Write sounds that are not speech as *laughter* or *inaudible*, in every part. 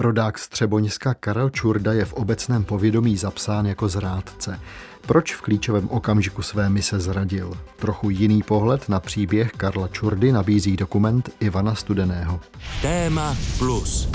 Rodák z Třeboňska Karel Čurda je v obecném povědomí zapsán jako zrádce. Proč v klíčovém okamžiku své mise zradil? Trochu jiný pohled na příběh Karla Čurdy nabízí dokument Ivana Studeného. Téma plus.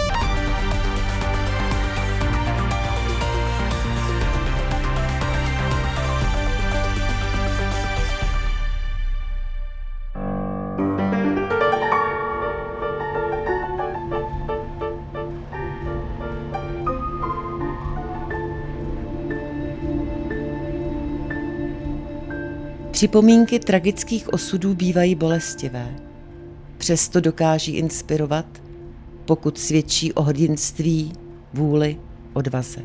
Připomínky tragických osudů bývají bolestivé. Přesto dokáží inspirovat, pokud svědčí o hrdinství, vůli, odvaze.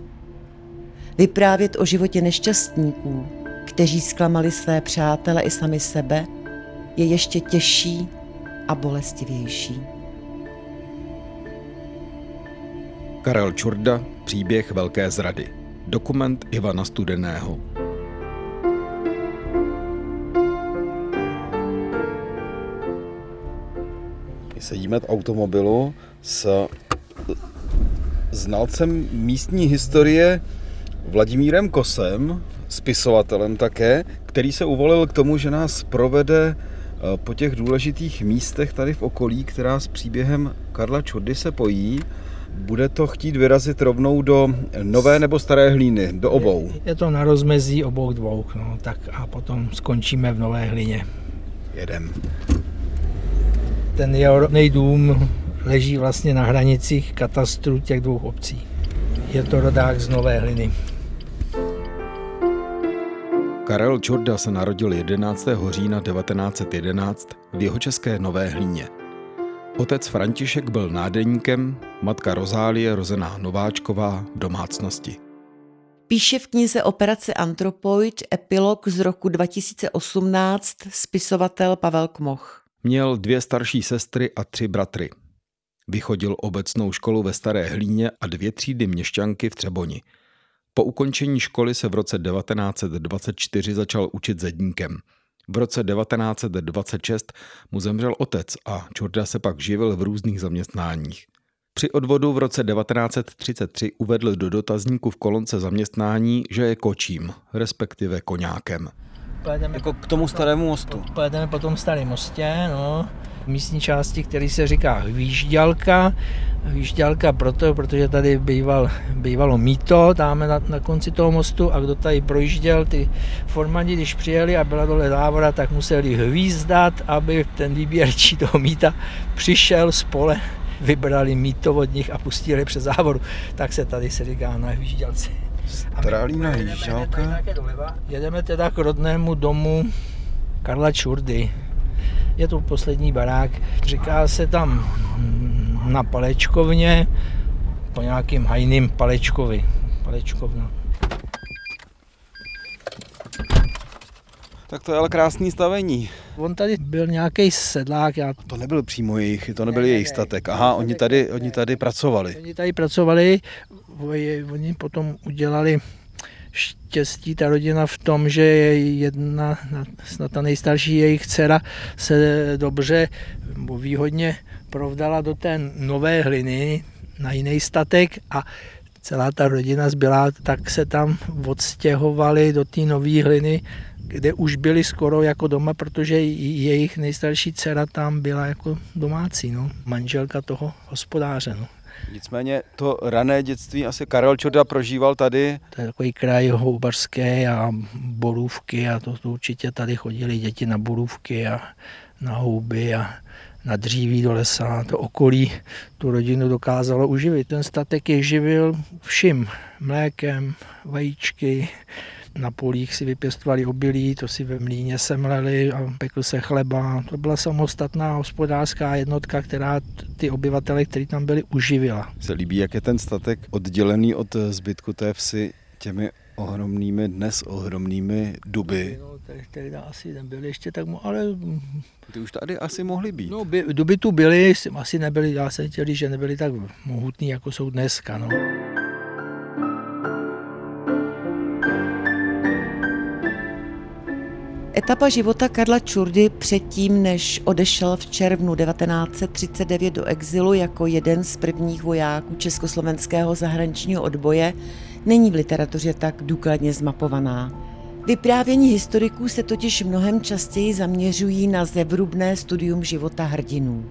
Vyprávět o životě nešťastníků, kteří zklamali své přátele i sami sebe, je ještě těžší a bolestivější. Karel Čurda, příběh Velké zrady. Dokument Ivana Studeného. Sedíme v automobilu s znalcem místní historie Vladimírem Kosem, spisovatelem také, který se uvolil k tomu, že nás provede eh, po těch důležitých místech tady v okolí, která s příběhem Karla Čurdy se pojí. Bude to chtít vyrazit rovnou do nové nebo staré hlíny, do obou. Je, je to na rozmezí obou dvou, no, tak a potom skončíme v nové hlíně. Jedem. Ten jeho rodný dům leží vlastně na hranicích katastru těch dvou obcí. Je to rodák z Nové hliny. Karel Čorda se narodil 11. října 1911 v jeho české Nové hlíně. Otec František byl nádeníkem, matka Rozálie rozená Nováčková v domácnosti. Píše v knize Operace Antropoid epilog z roku 2018 spisovatel Pavel Kmoch. Měl dvě starší sestry a tři bratry. Vychodil obecnou školu ve Staré Hlíně a dvě třídy měšťanky v Třeboni. Po ukončení školy se v roce 1924 začal učit zedníkem. V roce 1926 mu zemřel otec a Čorda se pak živil v různých zaměstnáních. Při odvodu v roce 1933 uvedl do dotazníku v kolonce zaměstnání, že je kočím, respektive koňákem pojedeme jako k tomu starému mostu. Pojedeme po tom starém mostě, no, v místní části, který se říká Hvížďalka. Hvížďalka proto, protože tady býval, bývalo míto, tam na, na konci toho mostu a kdo tady projížděl, ty formani, když přijeli a byla dole závora, tak museli hvízdat, aby ten výběrčí toho míta přišel z pole, vybrali míto od nich a pustili přes závoru. Tak se tady se říká na Hvížďalce. Strálína Hýžďálka. Jedeme teda k rodnému domu Karla Čurdy. Je to poslední barák. Říká se tam na Palečkovně po nějakým hajným Palečkovi. Palečkovna. Tak to je ale krásný stavení. On tady byl nějaký sedlák. Já... To nebyl přímo jejich, to nebyl ne, jejich statek. Aha, oni tady, oni tady pracovali. Oni tady pracovali, oni potom udělali štěstí ta rodina v tom, že jedna, snad ta nejstarší jejich dcera se dobře, výhodně provdala do té nové hliny na jiný statek a celá ta rodina zbyla, tak se tam odstěhovali do té nové hliny, kde už byli skoro jako doma, protože jejich nejstarší dcera tam byla jako domácí, no, manželka toho hospodáře. No. Nicméně to rané dětství asi Karel Čoda prožíval tady. To je takový kraj houbarské a borůvky a to, to určitě tady chodili děti na borůvky a na houby a na dříví do lesa. To okolí tu rodinu dokázalo uživit. Ten statek je živil vším. Mlékem, vajíčky, na polích si vypěstovali obilí, to si ve mlíně semleli a pekl se chleba. To byla samostatná hospodářská jednotka, která ty obyvatele, kteří tam byli, uživila. Se líbí, jak je ten statek oddělený od zbytku té vsi těmi ohromnými, dnes ohromnými duby. No, tady asi nebyly ještě tak, ale... Ty už tady asi mohly být. No, by, duby tu byly, asi nebyly, já jsem chtěl, že nebyly tak mohutný, jako jsou dneska. No. Etapa života Karla Čurdy předtím, než odešel v červnu 1939 do exilu jako jeden z prvních vojáků československého zahraničního odboje, není v literatuře tak důkladně zmapovaná. Vyprávění historiků se totiž mnohem častěji zaměřují na zevrubné studium života hrdinů.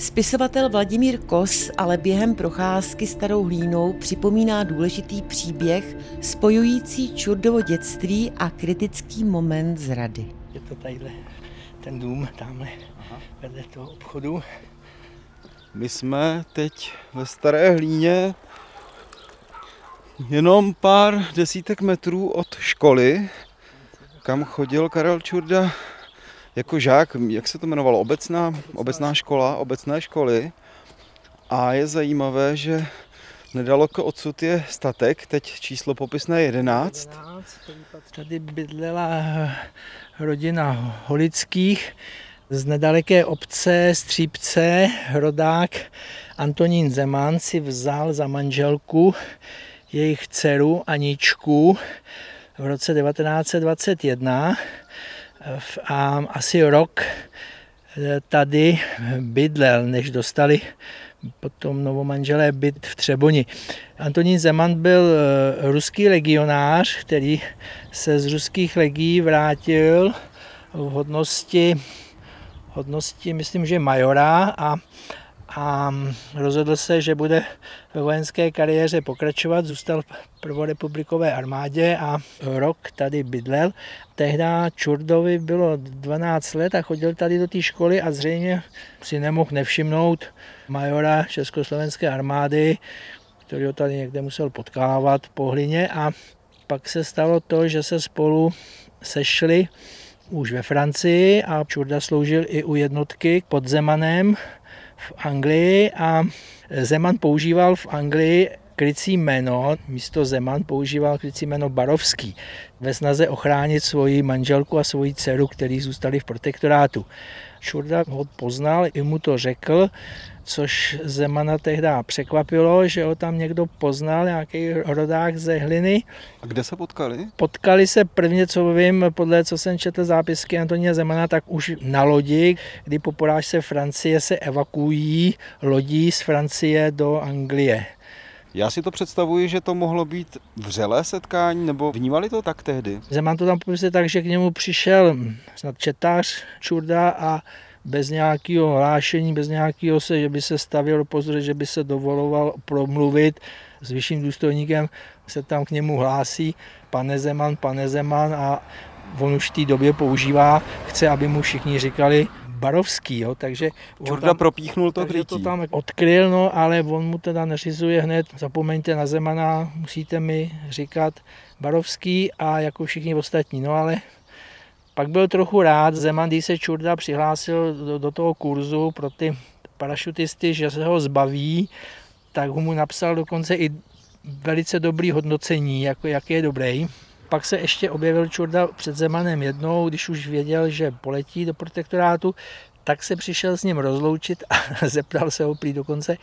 Spisovatel Vladimír Kos ale během procházky starou hlínou připomíná důležitý příběh spojující Čurdovo dětství a kritický moment zrady. Je to tadyhle ten dům, tamhle vedle toho obchodu. My jsme teď ve Staré hlíně jenom pár desítek metrů od školy, kam chodil Karel Čurda jako žák, jak se to jmenovalo, obecná, obecná škola, obecné školy. A je zajímavé, že nedaleko odsud je statek, teď číslo popisné 11. Tady bydlela rodina Holických z nedaleké obce Střípce, rodák Antonín Zeman si vzal za manželku jejich dceru Aničku v roce 1921 a asi rok eh, tady bydlel, než dostali potom novomanželé byt v Třeboni. Antonín Zeman byl eh, ruský legionář, který se z ruských legií vrátil v hodnosti, hodnosti myslím, že majora a a rozhodl se, že bude ve vojenské kariéře pokračovat. Zůstal v prvorepublikové armádě a rok tady bydlel. Tehdy Čurdovi bylo 12 let a chodil tady do té školy a zřejmě si nemohl nevšimnout majora Československé armády, který ho tady někde musel potkávat po hlině a pak se stalo to, že se spolu sešli už ve Francii a Čurda sloužil i u jednotky pod Zemanem v Anglii a Zeman používal v Anglii krycí jméno, místo Zeman používal krycí jméno Barovský ve snaze ochránit svoji manželku a svoji dceru, který zůstali v protektorátu. Šurda ho poznal, i mu to řekl, což Zemana tehdy překvapilo, že ho tam někdo poznal, nějaký rodák ze hliny. A kde se potkali? Potkali se prvně, co vím, podle co jsem četl zápisky Antonína Zemana, tak už na lodi, kdy po porážce Francie se evakuují lodí z Francie do Anglie. Já si to představuji, že to mohlo být vřelé setkání, nebo vnímali to tak tehdy? Zeman to tam popisuje tak, že k němu přišel snad četář Čurda a bez nějakého hlášení, bez nějakého se, že by se stavil pozor, že by se dovoloval promluvit s vyšším důstojníkem, se tam k němu hlásí pane Zeman, pane Zeman a on už v té době používá, chce, aby mu všichni říkali Barovský, jo, takže... Čurda tam, propíchnul to krytí. to tam odkryl, no, ale on mu teda neřizuje hned, zapomeňte na Zemana, musíte mi říkat Barovský a jako všichni ostatní, no ale pak byl trochu rád, Zeman, když se Čurda přihlásil do, do toho kurzu pro ty parašutisty, že se ho zbaví, tak mu napsal dokonce i velice dobrý hodnocení, jako jak je dobrý. Pak se ještě objevil Čurda před Zemanem jednou, když už věděl, že poletí do protektorátu, tak se přišel s ním rozloučit a *laughs* zeptal se ho prý dokonce,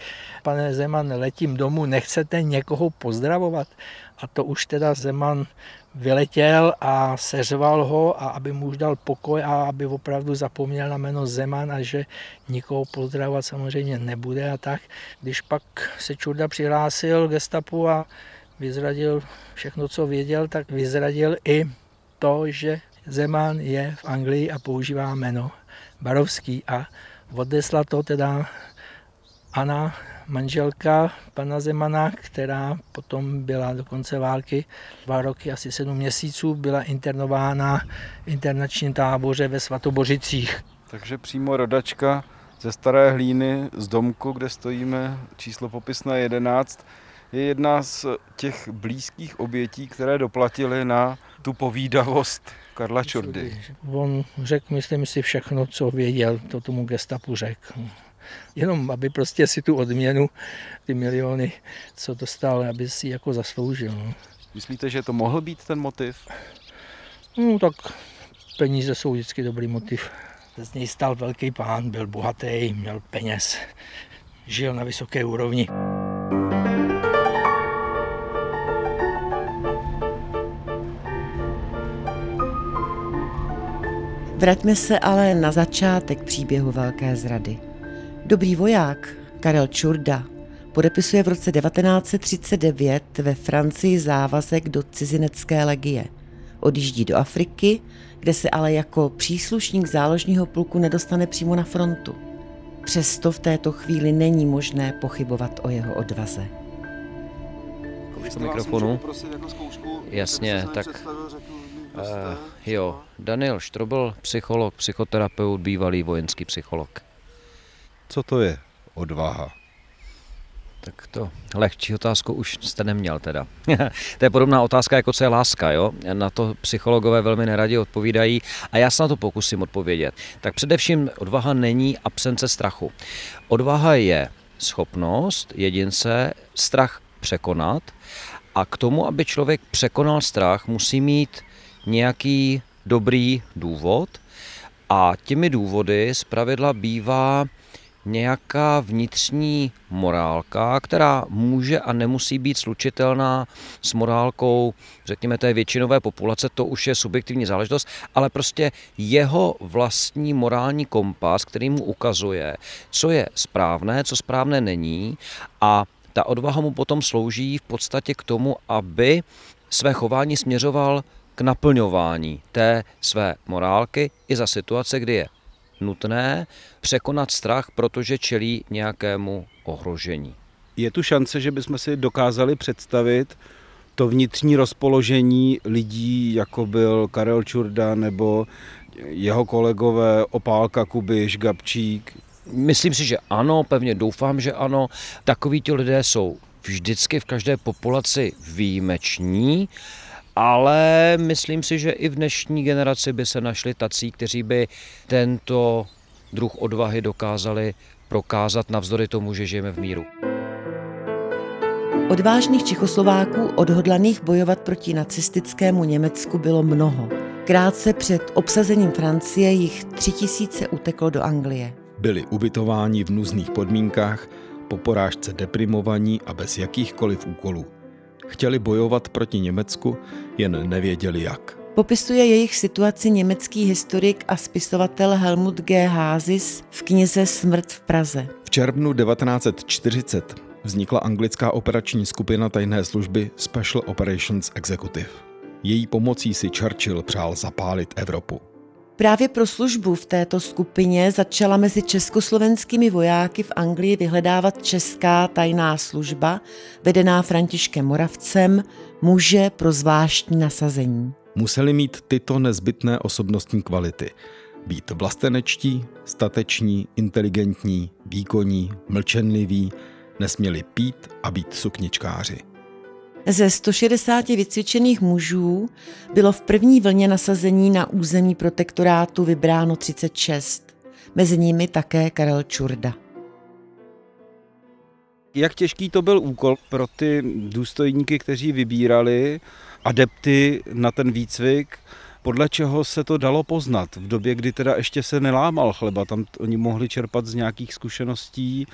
pane Zeman, letím domů, nechcete někoho pozdravovat? A to už teda Zeman vyletěl a seřval ho a aby mu už dal pokoj a aby opravdu zapomněl na jméno Zeman a že nikoho pozdravovat samozřejmě nebude a tak. Když pak se Čurda přihlásil gestapu a vyzradil všechno, co věděl, tak vyzradil i to, že Zeman je v Anglii a používá jméno Barovský a odesla to teda Anna, manželka pana Zemana, která potom byla do konce války dva roky, asi sedm měsíců, byla internována v internačním táboře ve Svatobořicích. Takže přímo rodačka ze Staré hlíny z domku, kde stojíme, číslo popisné 11, je jedna z těch blízkých obětí, které doplatily na tu povídavost Karla Čurdy. On řekl, myslím si, všechno, co věděl, to tomu gestapu řekl. Jenom, aby prostě si tu odměnu, ty miliony, co dostal, aby si jako zasloužil. No. Myslíte, že to mohl být ten motiv? No tak peníze jsou vždycky dobrý motiv. Z něj stal velký pán, byl bohatý, měl peněz, žil na vysoké úrovni. Vraťme se ale na začátek příběhu Velké zrady. Dobrý voják Karel Čurda podepisuje v roce 1939 ve Francii závazek do cizinecké legie. Odjíždí do Afriky, kde se ale jako příslušník záložního pluku nedostane přímo na frontu. Přesto v této chvíli není možné pochybovat o jeho odvaze. Mikrofonu. Jasně, tak uh, jo, Daniel Štrobl, psycholog, psychoterapeut, bývalý vojenský psycholog. Co to je odvaha? Tak to lehčí otázku už jste neměl teda. *laughs* to je podobná otázka, jako co je láska, jo? Na to psychologové velmi neradi odpovídají a já se na to pokusím odpovědět. Tak především odvaha není absence strachu. Odvaha je schopnost jedince strach překonat a k tomu, aby člověk překonal strach, musí mít nějaký dobrý důvod a těmi důvody zpravidla bývá nějaká vnitřní morálka, která může a nemusí být slučitelná s morálkou, řekněme, té většinové populace, to už je subjektivní záležitost, ale prostě jeho vlastní morální kompas, který mu ukazuje, co je správné, co správné není a ta odvaha mu potom slouží v podstatě k tomu, aby své chování směřoval k naplňování té své morálky i za situace, kdy je nutné překonat strach, protože čelí nějakému ohrožení. Je tu šance, že bychom si dokázali představit to vnitřní rozpoložení lidí, jako byl Karel Čurda nebo jeho kolegové Opálka Kubiš, Gabčík? Myslím si, že ano, pevně doufám, že ano. Takoví ti lidé jsou vždycky v každé populaci výjimeční ale myslím si, že i v dnešní generaci by se našli tací, kteří by tento druh odvahy dokázali prokázat navzdory tomu, že žijeme v míru. Odvážných Čechoslováků odhodlaných bojovat proti nacistickému Německu bylo mnoho. Krátce před obsazením Francie jich tři tisíce uteklo do Anglie. Byli ubytováni v nuzných podmínkách, po porážce deprimovaní a bez jakýchkoliv úkolů. Chtěli bojovat proti Německu, jen nevěděli jak. Popisuje jejich situaci německý historik a spisovatel Helmut G. Házis v knize Smrt v Praze. V červnu 1940 vznikla anglická operační skupina tajné služby Special Operations Executive. Její pomocí si Churchill přál zapálit Evropu. Právě pro službu v této skupině začala mezi československými vojáky v Anglii vyhledávat česká tajná služba, vedená Františkem Moravcem, muže pro zvláštní nasazení. Museli mít tyto nezbytné osobnostní kvality. Být vlastenečtí, stateční, inteligentní, výkonní, mlčenliví, nesměli pít a být sukničkáři. Ze 160 vycvičených mužů bylo v první vlně nasazení na území protektorátu vybráno 36. Mezi nimi také Karel Čurda. Jak těžký to byl úkol pro ty důstojníky, kteří vybírali adepty na ten výcvik, podle čeho se to dalo poznat v době, kdy teda ještě se nelámal chleba, tam oni mohli čerpat z nějakých zkušeností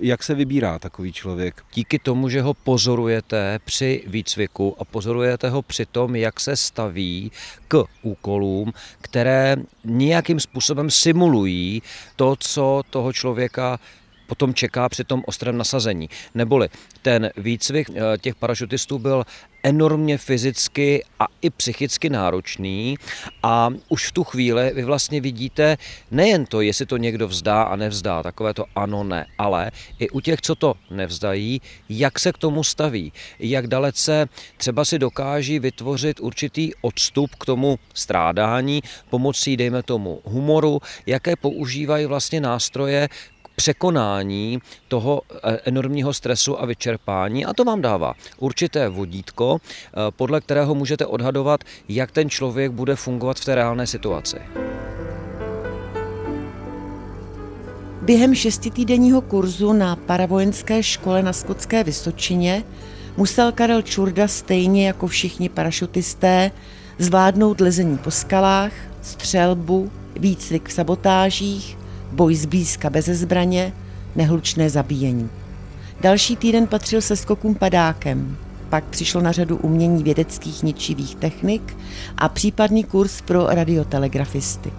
jak se vybírá takový člověk? Díky tomu, že ho pozorujete při výcviku a pozorujete ho při tom, jak se staví k úkolům, které nějakým způsobem simulují to, co toho člověka potom čeká při tom ostrém nasazení. Neboli ten výcvik eh, těch parašutistů byl enormně fyzicky a i psychicky náročný a už v tu chvíli vy vlastně vidíte nejen to, jestli to někdo vzdá a nevzdá, takové to ano, ne, ale i u těch, co to nevzdají, jak se k tomu staví, jak dalece třeba si dokáží vytvořit určitý odstup k tomu strádání pomocí, dejme tomu, humoru, jaké používají vlastně nástroje překonání toho eh, enormního stresu a vyčerpání a to vám dává určité vodítko, eh, podle kterého můžete odhadovat, jak ten člověk bude fungovat v té reálné situaci. Během šestitýdenního kurzu na paravojenské škole na Skotské Vysočině musel Karel Čurda stejně jako všichni parašutisté zvládnout lezení po skalách, střelbu, výcvik v sabotážích, boj zblízka bez zbraně, nehlučné zabíjení. Další týden patřil se skokům padákem, pak přišlo na řadu umění vědeckých ničivých technik a případný kurz pro radiotelegrafisty.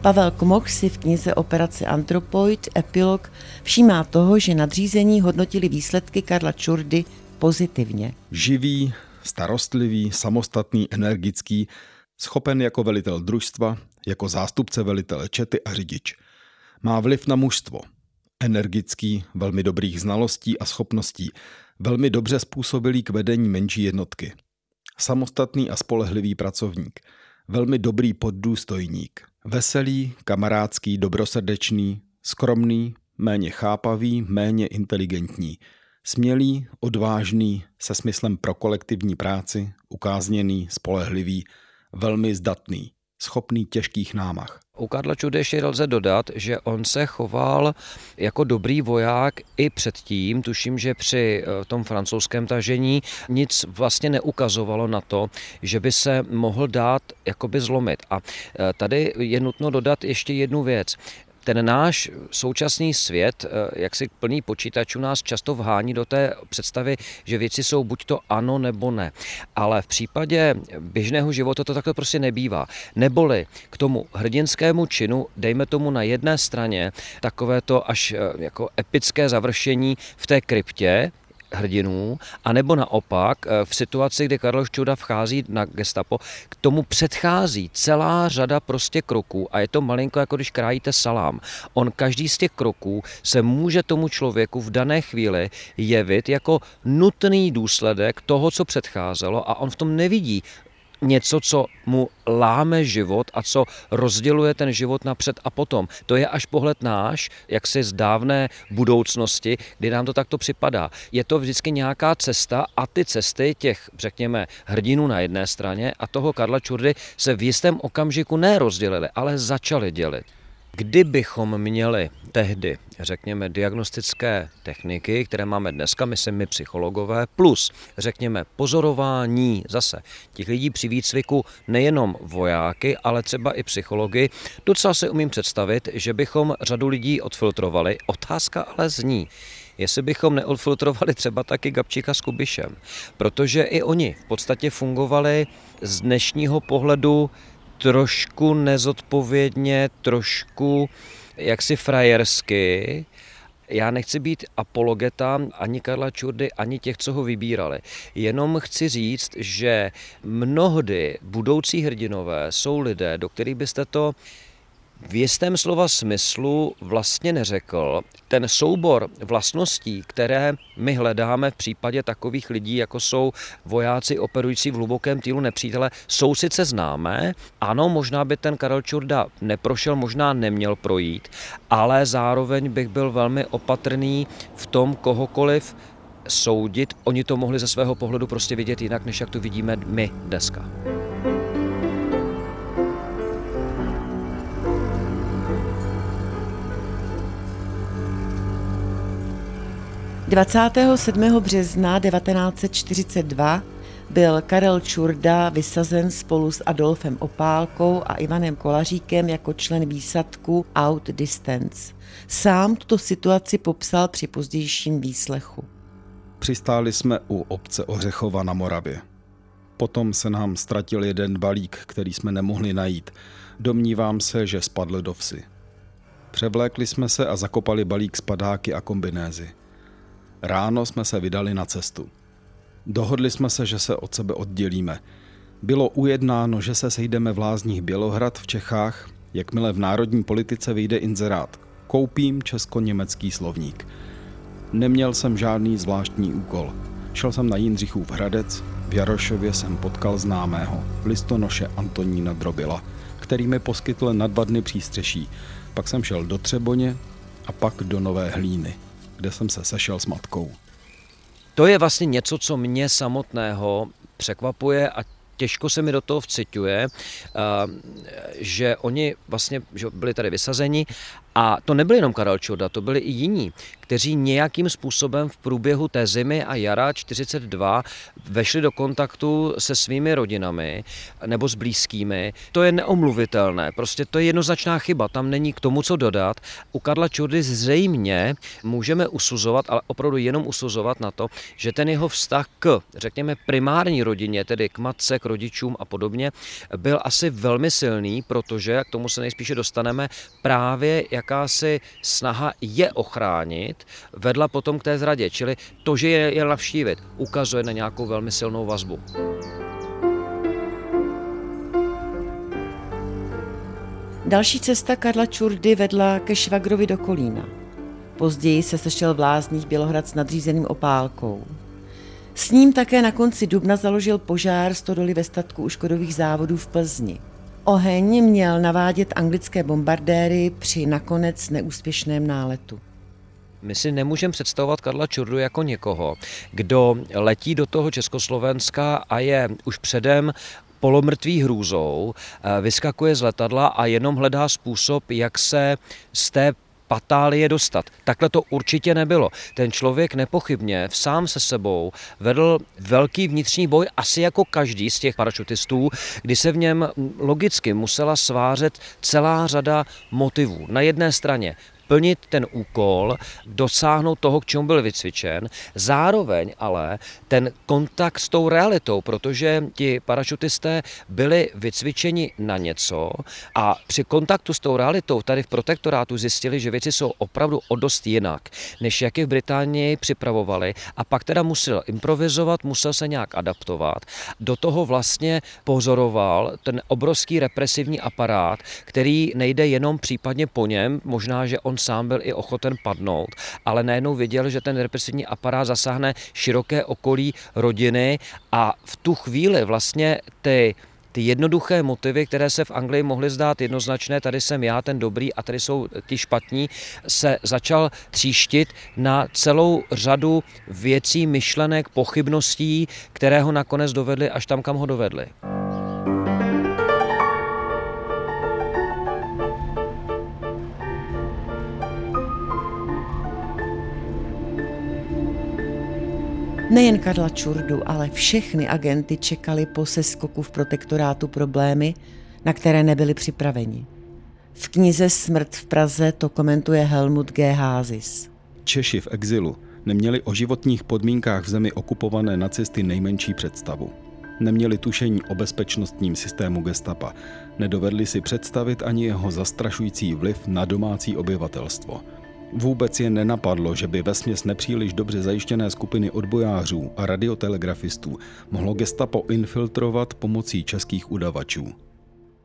Pavel Kmoch si v knize Operace Antropoid epilog všímá toho, že nadřízení hodnotili výsledky Karla Čurdy pozitivně. Živý, starostlivý, samostatný, energický, schopen jako velitel družstva, jako zástupce velitele čety a řidič. Má vliv na mužstvo. Energický, velmi dobrých znalostí a schopností, velmi dobře způsobilý k vedení menší jednotky. Samostatný a spolehlivý pracovník. Velmi dobrý poddůstojník. Veselý, kamarádský, dobrosrdečný, skromný, méně chápavý, méně inteligentní. Smělý, odvážný, se smyslem pro kolektivní práci, ukázněný, spolehlivý, velmi zdatný, schopný těžkých námach. U Karla Čudeši lze dodat, že on se choval jako dobrý voják i předtím. Tuším, že při eh, tom francouzském tažení nic vlastně neukazovalo na to, že by se mohl dát jakoby zlomit. A eh, tady je nutno dodat ještě jednu věc ten náš současný svět, eh, jak si plný počítačů, nás často vhání do té představy, že věci jsou buď to ano nebo ne. Ale v případě běžného života to takto prostě nebývá. Neboli k tomu hrdinskému činu, dejme tomu na jedné straně, takové to až eh, jako epické završení v té kryptě, hrdinů, anebo naopak eh, v situaci, kdy Karl Šťuda vchází na gestapo, k tomu předchází celá řada prostě kroků a je to malinko jako když krájíte salám. On každý z těch kroků se může tomu člověku v dané chvíli jevit jako nutný důsledek toho, co předcházelo a on v tom nevidí něco, co mu láme život a co rozděluje ten život napřed a potom. To je až pohled náš, jak si z dávné budoucnosti, kdy nám to takto připadá. Je to vždycky nějaká cesta a ty cesty těch, řekněme, hrdinů na jedné straně a toho Karla Čurdy se v jistém okamžiku nerozdělili, ale začali dělit. Kdybychom měli tehdy, řekněme, diagnostické techniky, které máme dneska, my my psychologové, plus, řekněme, pozorování zase těch lidí při výcviku, nejenom vojáky, ale třeba i psychologi, docela si umím představit, že bychom řadu lidí odfiltrovali. Otázka ale zní, jestli bychom neodfiltrovali třeba taky Gabčíka s Kubišem, protože i oni v podstatě fungovali z dnešního pohledu trošku nezodpovědně, trošku jaksi frajersky. Já nechci být apologeta ani Karla Čurdy, ani těch, co ho vybírali. Jenom chci říct, že mnohdy budoucí hrdinové jsou lidé, do kterých byste to v jistém slova smyslu vlastně neřekl. Ten soubor vlastností, které my hledáme v případě takových lidí, jako jsou vojáci operující v hlubokém týlu nepřítele, jsou sice známé. Ano, možná by ten Karel Čurda neprošel, možná neměl projít, ale zároveň bych byl velmi opatrný v tom kohokoliv soudit. Oni to mohli ze svého pohledu prostě vidět jinak, než jak to vidíme my dneska. 27. března 1942 byl Karel Čurda vysazen spolu s Adolfem Opálkou a Ivanem Kolaříkem jako člen výsadku Out Distance. Sám tuto situaci popsal při pozdějším výslechu. Přistáli jsme u obce Ořechova na Moravě. Potom se nám ztratil jeden balík, který jsme nemohli najít. Domnívám se, že spadl do vsi. Převlékli jsme se a zakopali balík s padáky a kombinézy. Ráno jsme se vydali na cestu. Dohodli jsme se, že se od sebe oddělíme. Bylo ujednáno, že se sejdeme v Lázních Bělohrad v Čechách, jakmile v národní politice vyjde inzerát. Koupím česko-německý slovník. Neměl jsem žádný zvláštní úkol. Šel jsem na Jindřichův Hradec, v Jarošově jsem potkal známého, listonoše Antonína Drobila, který mi poskytl na dva dny přístřeší. Pak jsem šel do Třeboně a pak do Nové Hlíny kde jsem se sešel s matkou. To je vlastně něco, co mě samotného překvapuje a těžko se mi do toho vciťuje, že oni vlastně že byli tady vysazeni A to nebyl jenom Karel Čurda, to byli i jiní, kteří nějakým způsobem v průběhu té zimy a jara 42 vešli do kontaktu se svými rodinami nebo s blízkými. To je neomluvitelné, prostě to je jednoznačná chyba, tam není k tomu, co dodat. U Karla Čurdy zřejmě můžeme usuzovat, ale opravdu jenom usuzovat na to, že ten jeho vztah k, řekněme, primární rodině, tedy k matce, k rodičům a podobně, byl asi velmi silný, protože, k tomu se nejspíše dostaneme, právě jakási snaha je ochránit, vedla potom k té zradě. Čili to, že je je navštívit, ukazuje na nějakou velmi silnou vazbu. Další cesta Karla Čurdy vedla ke švagrovi do Kolína. Později se sešel v Lázních Bělohrad s nadřízeným opálkou. S ním také na konci dubna založil požár stodoly ve statku u Škodových závodů v Plzni. Oheň měl navádět anglické bombardéry při nakonec neúspěšném náletu. My si nemůžeme představovat Karla Čurdu jako někoho, kdo letí do toho Československa a je už předem polomrtvý hrůzou, eh, vyskakuje z letadla a jenom hledá způsob, jak se z té patálie dostat. Takhle to určitě nebylo. Ten člověk nepochybně v sám se sebou vedl velký vnitřní boj, asi jako každý z těch parašutistů, kdy se v něm logicky musela svářet celá řada motivů. Na jedné straně plnit ten úkol, dosáhnout toho, k čemu byl vycvičen, zároveň ale ten kontakt s tou realitou, protože ti parašutisté byli vycvičeni na něco a při kontaktu s tou realitou tady v protektorátu zjistili, že věci jsou opravdu o dost jinak, než jak je v Británii připravovali a pak teda musel improvizovat, musel se nějak adaptovat. Do toho vlastně pozoroval ten obrovský represivní aparát, který nejde jenom případně po něm, možná, že on sám byl i ochoten padnout, ale najednou viděl, že ten represivní aparát zasáhne široké okolí rodiny a v tu chvíli vlastně ty ty jednoduché motivy, které se v Anglii mohly zdát jednoznačné, tady jsem já ten dobrý a tady jsou ti špatní, se začal tříštit na celou řadu věcí, myšlenek, pochybností, které ho nakonec dovedly až tam, kam ho dovedly. Nejen Karla Čurdu, ale všechny agenty čekali po seskoku v protektorátu problémy, na které nebyli připraveni. V knize Smrt v Praze to komentuje Helmut G. Házis. Češi v exilu neměli o životních podmínkách v zemi okupované nacisty nejmenší představu. Neměli tušení o bezpečnostním systému gestapa. Nedovedli si představit ani jeho zastrašující vliv na domácí obyvatelstvo – Vůbec je nenapadlo, že by vesměs nepříliš dobře zajištěné skupiny odbojářů a radiotelegrafistů mohlo gestapo infiltrovat pomocí českých udavačů.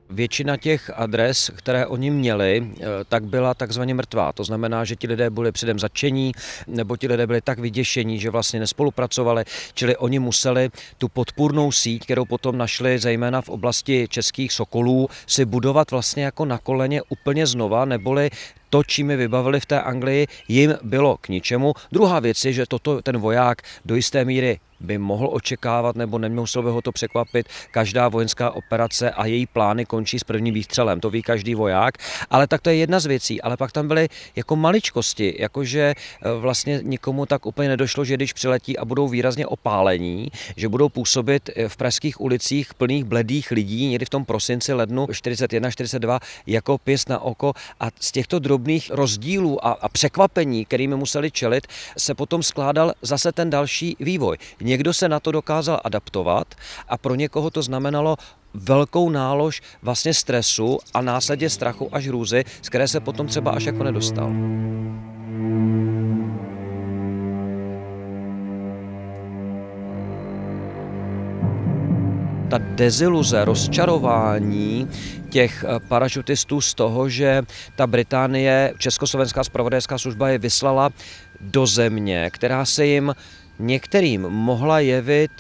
Většina těch adres, které oni měli, eh, tak byla takzvaně mrtvá. To znamená, že ti lidé byli předem začení, nebo ti lidé byli tak vyděšení, že vlastně nespolupracovali, čili oni museli tu podpůrnou síť, kterou potom našli zejména v oblasti českých sokolů, si budovat vlastně jako na koleně úplně znova, neboli to, čím je vybavili v té Anglii, jim bylo k ničemu. Druhá věc je, že toto ten voják do jisté míry by mohl očekávat nebo nemusel by ho to překvapit. Každá vojenská operace a její plány končí s prvním výstřelem, to ví každý voják, ale tak to je jedna z věcí. Ale pak tam byly jako maličkosti, jakože e, vlastně nikomu tak úplně nedošlo, že když přiletí a budou výrazně opálení, že budou působit e, v pražských ulicích plných bledých lidí někdy v tom prosinci, lednu 41-42 jako pěst na oko a z těchto drobných rozdílů a, a překvapení, kterými museli čelit, se potom skládal zase ten další vývoj. Někdo se na to dokázal adaptovat a pro někoho to znamenalo velkou nálož vlastně stresu a následně strachu až hrůzy, z které se potom třeba až jako nedostal. ta deziluze, rozčarování těch eh, parašutistů z toho, že ta Británie, Československá spravodajská služba je vyslala do země, která se jim některým mohla jevit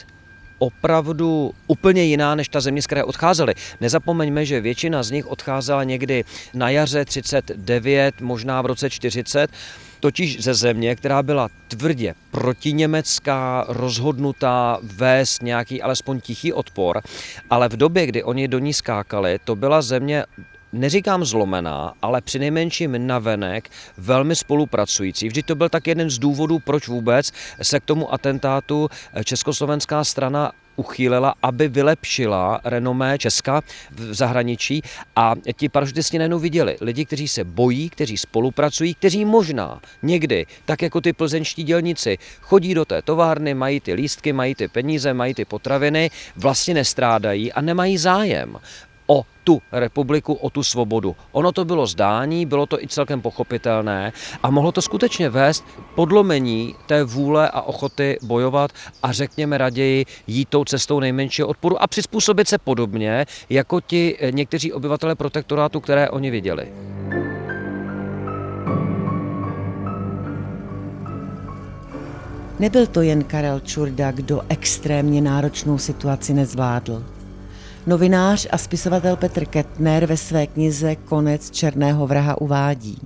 opravdu úplně jiná než ta země, z které odcházeli. Nezapomeňme, že většina z nich odcházela někdy na jaře 39, možná v roce 40, totiž ze země, která byla tvrdě protiněmecká, rozhodnutá vést nějaký alespoň tichý odpor, ale v době, kdy oni do ní skákali, to byla země neříkám zlomená, ale přinejmenším navenek velmi spolupracující. Vždy to byl tak jeden z důvodů, proč vůbec se k tomu atentátu československá strana uchýlila, aby vylepšila renomé Česka v zahraničí a ti parašutisti najednou viděli lidi, kteří se bojí, kteří spolupracují, kteří možná někdy, tak jako ty plzeňští dělníci, chodí do té továrny, mají ty lístky, mají ty peníze, mají ty potraviny, vlastně nestrádají a nemají zájem o tu republiku, o tu svobodu. Ono to bylo zdání, bylo to i celkem pochopitelné a mohlo to skutečně vést podlomení té vůle a ochoty bojovat a řekněme raději jít tou cestou nejmenšího odporu a přizpůsobit se podobně jako ti někteří obyvatele protektorátu, které oni viděli. Nebyl to jen Karel Čurda, kdo extrémně náročnou situaci nezvládl. Novinář a spisovatel Petr Kettner ve své knize Konec černého vraha uvádí.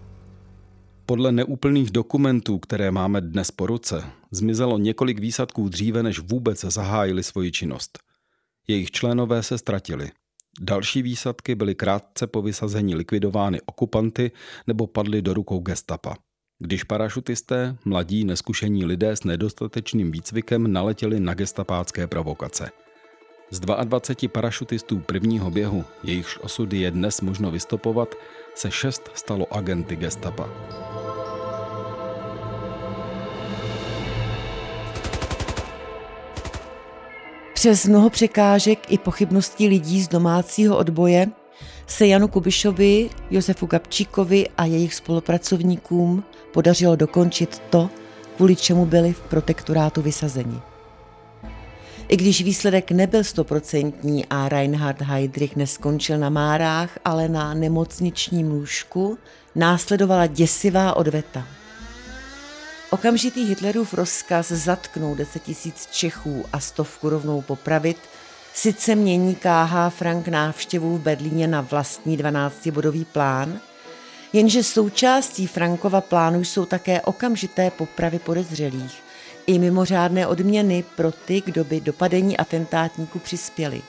Podle neúplných dokumentů, které máme dnes po ruce, zmizelo několik výsadků dříve, než vůbec zahájili svoji činnost. Jejich členové se ztratili. Další výsadky byly krátce po vysazení likvidovány okupanty nebo padly do rukou gestapa. Když parašutisté, mladí, neskušení lidé s nedostatečným výcvikem naletěli na gestapácké provokace – z 22 parašutistů prvního běhu, jejichž osudy je dnes možno vystopovat, se šest stalo agenty gestapa. Přes mnoho překážek i pochybností lidí z domácího odboje se Janu Kubišovi, Josefu Gabčíkovi a jejich spolupracovníkům podařilo dokončit to, kvůli čemu byli v protektorátu vysazeni. I když výsledek nebyl stoprocentní a Reinhard Heydrich neskončil na Márách, ale na nemocničním lůžku, následovala děsivá odveta. Okamžitý Hitlerův rozkaz zatknout 10 tisíc Čechů a stovku rovnou popravit sice mění KH Frank návštěvu v Berlíně na vlastní 12-bodový plán, jenže součástí Frankova plánu jsou také okamžité popravy podezřelých – i mimořádné odměny pro ty, kdo by dopadení atentátníků přispěli.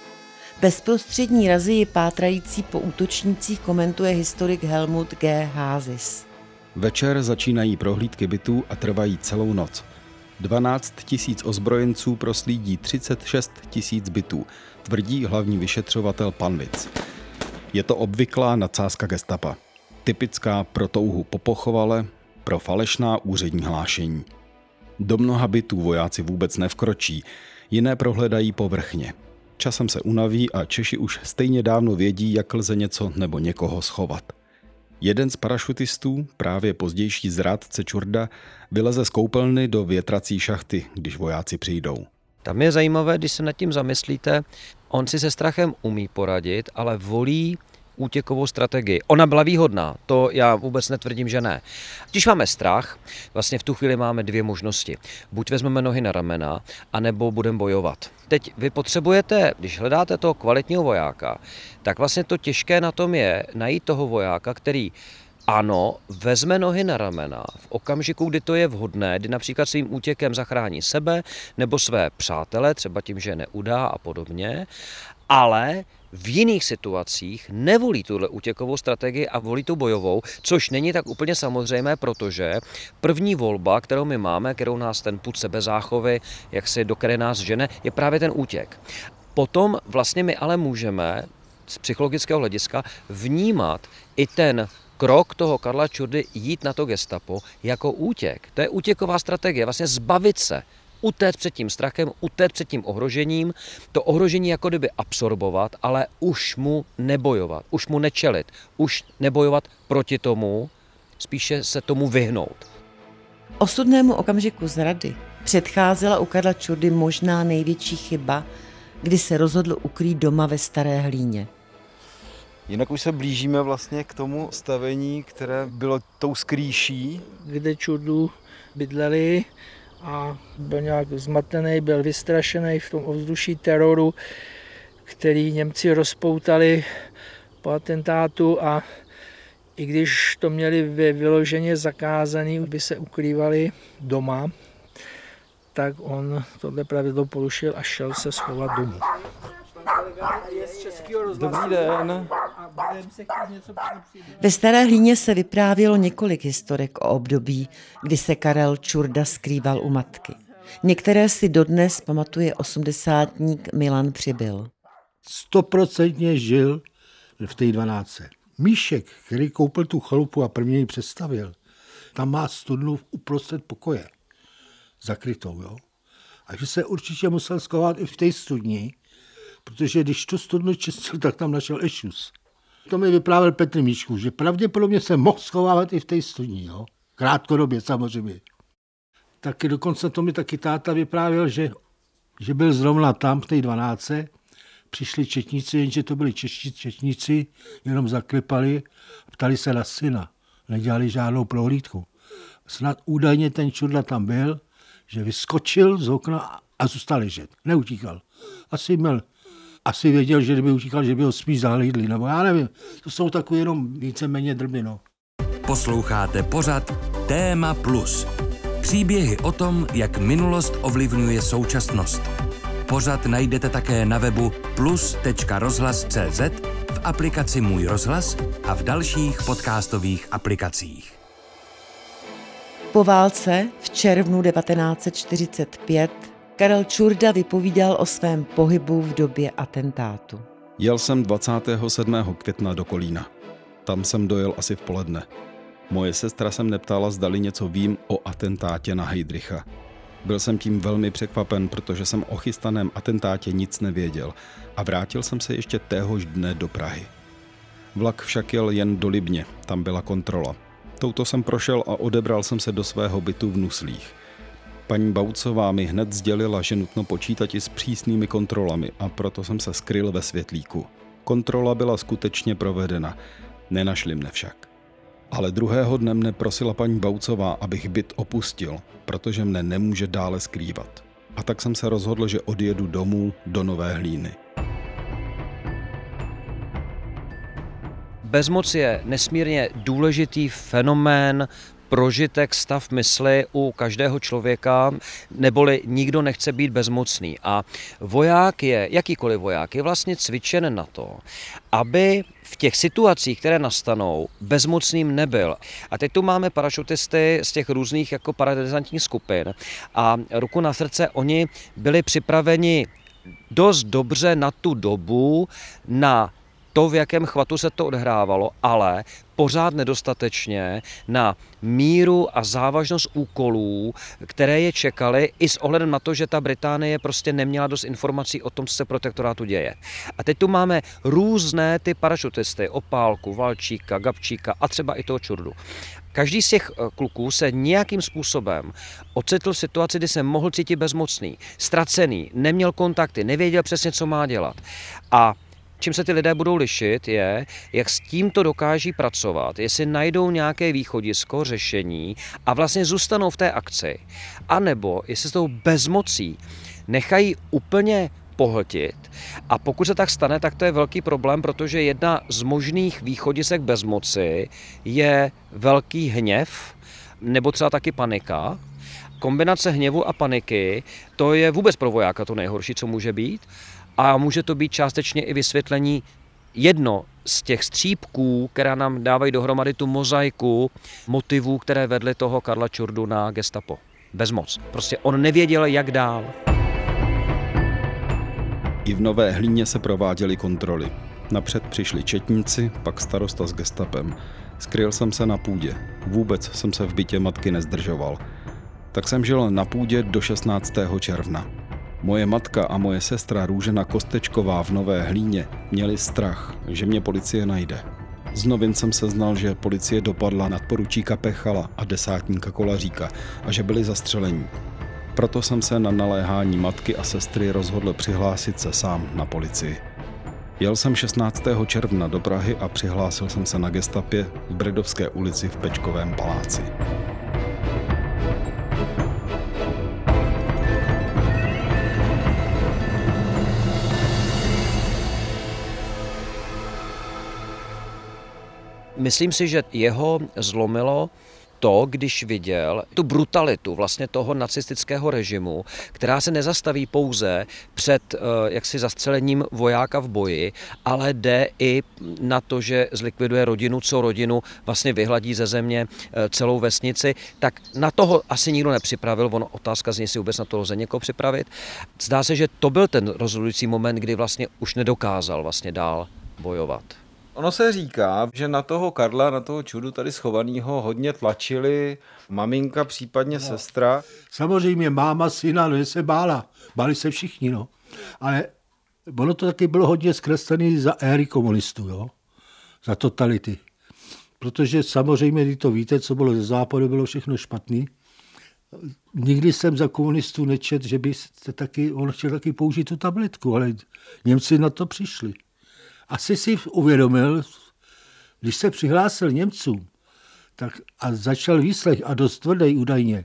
Bezprostřední razy pátrající po útočnících komentuje historik Helmut G. Házis. Večer začínají prohlídky bytů a trvají celou noc. 12 tisíc ozbrojenců proslídí 36 tisíc bytů, tvrdí hlavní vyšetřovatel Panvic. Je to obvyklá nadsázka gestapa. Typická pro touhu po pochovale, pro falešná úřední hlášení. Do mnoha bytů vojáci vůbec nevkročí, jiné prohledají povrchně. Časem se unaví a Češi už stejně dávno vědí, jak lze něco nebo někoho schovat. Jeden z parašutistů, právě pozdější zrádce Čurda, vyleze z koupelny do větrací šachty, když vojáci přijdou. Tam je zajímavé, když se nad tím zamyslíte, on si se strachem umí poradit, ale volí útěkovou strategii. Ona byla výhodná, to já vůbec netvrdím, že ne. Když máme strach, vlastně v tu chvíli máme dvě možnosti. Buď vezmeme nohy na ramena, anebo budeme bojovat. Teď vy potřebujete, když hledáte toho kvalitního vojáka, tak vlastně to těžké na tom je najít toho vojáka, který ano, vezme nohy na ramena v okamžiku, kdy to je vhodné, kdy například svým útěkem zachrání sebe nebo své přátele, třeba tím, že neudá a podobně, ale v jiných situacích nevolí tuhle útěkovou strategii a volí tu bojovou, což není tak úplně samozřejmé, protože první volba, kterou my máme, kterou nás ten put sebezáchovy, jak si do které nás žene, je právě ten útěk. Potom vlastně my ale můžeme z psychologického hlediska vnímat i ten krok toho Karla Čurdy jít na to gestapo jako útěk. To je útěková strategie, vlastně zbavit se utéct před tím strachem, utéct před tím ohrožením, to ohrožení jako kdyby absorbovat, ale už mu nebojovat, už mu nečelit, už nebojovat proti tomu, spíše se tomu vyhnout. Osudnému okamžiku zrady předcházela u Karla Čurdy možná největší chyba, kdy se rozhodl ukrýt doma ve Staré hlíně. Jinak už se blížíme vlastně k tomu stavení, které bylo tou skrýší. Kde Čurdu bydleli a byl nějak zmatený, byl vystrašený v tom ovzduší teroru, který Němci rozpoutali po atentátu a i když to měli vyloženě zakázaný, by se ukrývali doma, tak on tohle pravidlo porušil a šel se schovat domů. Dobrý den. Ve Staré hlíně se vyprávělo několik historek o období, kdy se Karel Čurda skrýval u matky. Některé si dodnes pamatuje osmdesátník Milan Přibyl. Stoprocentně žil v té dvanáctce. Míšek, který koupil tu chalupu a první ji představil, tam má studnu uprostřed pokoje. Zakrytou, jo. A že se určitě musel schovat i v té studni, protože když tu studnu čistil, tak tam našel ešus. To mi vyprávěl Petr Míšku, že pravděpodobně se mohl schovávat i v té studni, jo. Krátkodobě samozřejmě. Taky dokonce to mi taky táta vyprávěl, že, že byl zrovna tam v té dvanáctce, přišli četníci, jenže to byli čeští četníci, jenom zaklepali, ptali se na syna, nedělali žádnou prohlídku. Snad údajně ten čudla tam byl, že vyskočil z okna a zůstal ležet. Neutíkal. Asi měl asi věděl, že kdyby utíkal, že by ho spíš zahlídli, nebo já nevím. To jsou takové jenom víceméně drby, no. Posloucháte pořad Téma Plus. Příběhy o tom, jak minulost ovlivňuje současnost. Pořad najdete také na webu plus.rozhlas.cz, v aplikaci Můj rozhlas a v dalších podcastových aplikacích. Po válce v červnu 1945 Karel Čurda vypovídal o svém pohybu v době atentátu. Jel jsem 27. května do Kolína. Tam jsem dojel asi v poledne. Moje sestra jsem neptala, zdali něco vím o atentátě na Heidricha. Byl jsem tím velmi překvapen, protože jsem o chystaném atentátě nic nevěděl a vrátil jsem se ještě téhož dne do Prahy. Vlak však jel jen do Libně, tam byla kontrola. Touto jsem prošel a odebral jsem se do svého bytu v Nuslích. Paní Baucová mi hned sdělila, že nutno počítat i s přísnými kontrolami a proto jsem se skryl ve světlíku. Kontrola byla skutečně provedena, nenašli mne však. Ale druhého dne mne prosila paní Baucová, abych byt opustil, protože mne nemůže dále skrývat. A tak jsem se rozhodl, že odjedu domů do Nové hlíny. Bezmoc je nesmírně důležitý fenomén prožitek, stav mysli u každého člověka, neboli nikdo nechce být bezmocný. A voják je, jakýkoliv voják, je vlastně cvičen na to, aby v těch situacích, které nastanou, bezmocným nebyl. A teď tu máme parašutisty z těch různých jako paradizantních skupin a ruku na srdce, oni byli připraveni dost dobře na tu dobu na to, v jakém chvatu se to odhrávalo, ale pořád nedostatečně na míru a závažnost úkolů, které je čekaly, i s ohledem na to, že ta Británie prostě neměla dost informací o tom, co se protektorátu děje. A teď tu máme různé ty parašutisty, Opálku, Valčíka, Gabčíka a třeba i toho Čurdu. Každý z těch eh, kluků se nějakým způsobem ocitl v situaci, kdy se mohl cítit bezmocný, ztracený, neměl kontakty, nevěděl přesně, co má dělat. A čím se ty lidé budou lišit, je, jak s tímto dokáží pracovat, jestli najdou nějaké východisko, řešení a vlastně zůstanou v té akci, anebo jestli s tou bezmocí nechají úplně pohltit. A pokud se tak stane, tak to je velký problém, protože jedna z možných východisek bezmoci je velký hněv nebo třeba taky panika. Kombinace hněvu a paniky, to je vůbec pro vojáka to nejhorší, co může být. A může to být částečně i vysvětlení jedno z těch střípků, která nám dávají dohromady tu mozaiku motivů, které vedly toho Karla Čurdu na gestapo. Bezmoc. Prostě on nevěděl, jak dál. I v Nové hlíně se prováděly kontroly. Napřed přišli četníci, pak starosta s gestapem. Skryl jsem se na půdě. Vůbec jsem se v bytě matky nezdržoval. Tak jsem žil na půdě do 16. června. Moje matka a moje sestra Růžena Kostečková v Nové Hlíně měli strach, že mě policie najde. Z novin jsem se znal, že policie dopadla nadporučíka Pechala a desátníka Kolaříka a že byli zastřelení. Proto jsem se na naléhání matky a sestry rozhodl přihlásit se sám na policii. Jel jsem 16. června do Prahy a přihlásil jsem se na gestapě v Bredovské ulici v Pečkovém paláci. Myslím si, že jeho zlomilo to, když viděl tu brutalitu vlastně toho nacistického režimu, která se nezastaví pouze před eh, jaksi zastřelením vojáka v boji, ale jde i na to, že zlikviduje rodinu, co rodinu vlastně vyhladí ze země eh, celou vesnici, tak na toho asi nikdo nepřipravil. Ono otázka z něj si vůbec na to lze někoho připravit. Zdá se, že to byl ten rozhodující moment, kdy vlastně už nedokázal vlastně dál bojovat. Ono se říká, že na toho Karla, na toho čudu tady schovaného hodně tlačili maminka, případně no. sestra. Samozřejmě máma, syna, no, se bála. Báli se všichni, no. Ale ono to taky bylo hodně zkreslené za éry komunistů, jo. Za totality. Protože samozřejmě, když to víte, co bylo ze západu, bylo všechno špatný. Nikdy jsem za komunistů nečet, že by taky, on chtěl taky použít tu tabletku, ale Němci na to přišli asi si uvědomil, když se přihlásil Němcům tak a začal výslech a dost tvrdý údajně,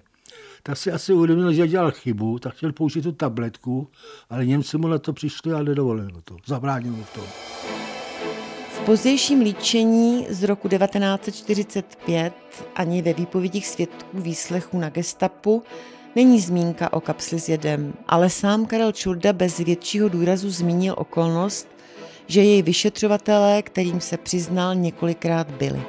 tak si asi uvědomil, že dělal chybu, tak chtěl použít tu tabletku, ale Němci mu na to přišli a nedovolili to, zabránili to. V pozdějším líčení z roku 1945 ani ve výpovědích svědků výslechu na gestapu není zmínka o kapsli s jedem, ale sám Karel Čurda bez většího důrazu zmínil okolnost, že jej vyšetřovatelé, kterým se přiznal, několikrát byli.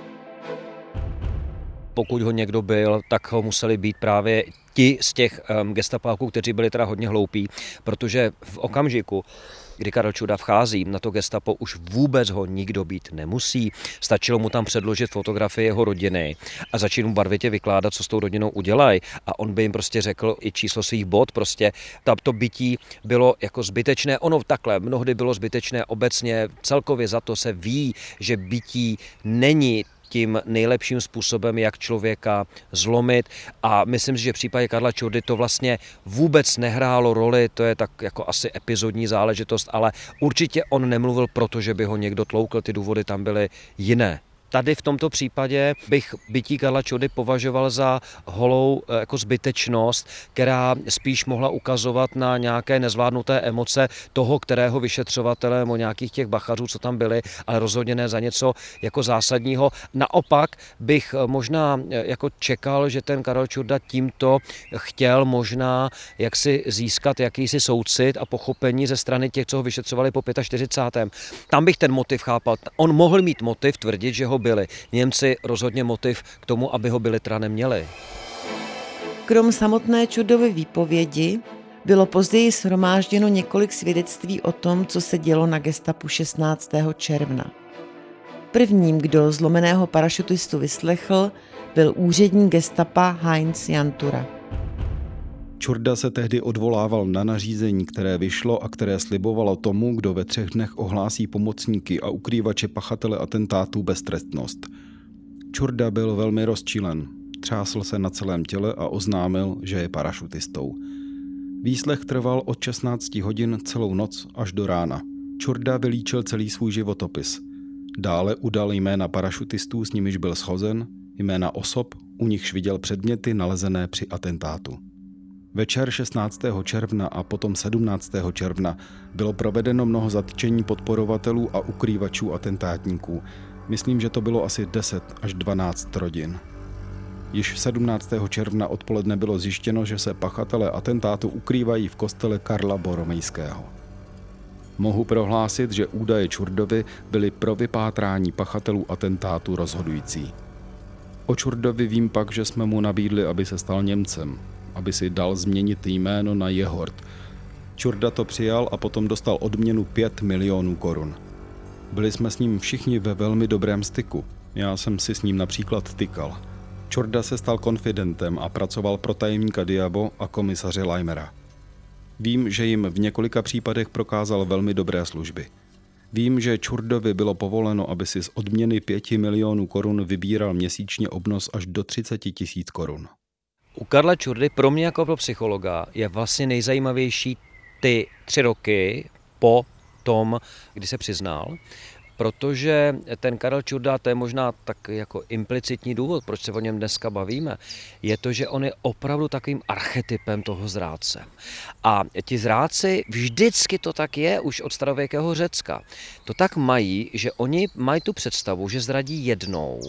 Pokud ho někdo byl, tak ho museli být právě ti z těch um, gestapáků, kteří byli teda hodně hloupí, protože v okamžiku, kdy Karel Čuda vchází na to gestapo, už vůbec ho nikdo být nemusí. Stačilo mu tam předložit fotografie jeho rodiny a začít mu barvitě vykládat, co s tou rodinou udělají. A on by jim prostě řekl i číslo svých bod. Prostě to bytí bylo jako zbytečné. Ono takhle, mnohdy bylo zbytečné obecně. Celkově za to se ví, že bytí není tím nejlepším způsobem, jak člověka zlomit. A myslím si, že v případě Karla Čurdy to vlastně vůbec nehrálo roli, to je tak jako asi epizodní záležitost, ale určitě on nemluvil proto, že by ho někdo tloukl, ty důvody tam byly jiné. Tady v tomto případě bych bytí Karla Čody považoval za holou eh, jako zbytečnost, která spíš mohla ukazovat na nějaké nezvládnuté emoce toho, kterého vyšetřovatele o nějakých těch bachařů, co tam byli, ale rozhodně ne za něco jako zásadního. Naopak bych eh, možná eh, jako čekal, že ten Karel Čurda tímto chtěl možná jaksi získat jakýsi soucit a pochopení ze strany těch, co ho vyšetřovali po 45. Tam bych ten motiv chápal. On mohl mít motiv tvrdit, že ho byli. Němci rozhodně motiv k tomu, aby ho byli teda neměli. Krom samotné čudové výpovědi bylo později shromážděno několik svědectví o tom, co se dělo na gestapu 16. června. Prvním, kdo zlomeného parašutistu vyslechl, byl úřední gestapa Heinz Jantura. Čurda se tehdy odvolával na nařízení, které vyšlo a které slibovalo tomu, kdo ve třech dnech ohlásí pomocníky a ukrývače pachatele atentátů beztrestnost. Čurda byl velmi rozčilen, třásl se na celém těle a oznámil, že je parašutistou. Výslech trval od 16 hodin celou noc až do rána. Čurda vylíčil celý svůj životopis. Dále udal jména parašutistů, s nimiž byl schozen, jména osob, u nichž viděl předměty nalezené při atentátu. Večer 16. června a potom 17. června bylo provedeno mnoho zatčení podporovatelů a ukrývačů atentátníků. Myslím, že to bylo asi 10 až 12 rodin. Již 17. června odpoledne bylo zjištěno, že se pachatelé atentátu ukrývají v kostele Karla Boromejského. Mohu prohlásit, že údaje Čurdovi byly pro vypátrání pachatelů atentátu rozhodující. O Čurdovi vím pak, že jsme mu nabídli, aby se stal Němcem, aby si dal změnit jméno na Jehort. Čurda to přijal a potom dostal odměnu 5 milionů korun. Byli jsme s ním všichni ve velmi dobrém styku. Já jsem si s ním například tykal. Čurda se stal konfidentem a pracoval pro tajemníka Diabo a komisaře Leimera. Vím, že jim v několika případech prokázal velmi dobré služby. Vím, že Čurdovi bylo povoleno, aby si z odměny 5 milionů korun vybíral měsíčně obnos až do 30 tisíc korun. U Karla Čurdy pro mě jako pro psychologa je vlastně nejzajímavější ty tři roky po tom, kdy se přiznal, protože ten Karel Čurda, to je možná tak jako implicitní důvod, proč se o něm dneska bavíme, je to, že on je opravdu takovým archetypem toho zrádce. A ti zrádci, vždycky to tak je, už od starověkého Řecka, to tak mají, že oni mají tu představu, že zradí jednou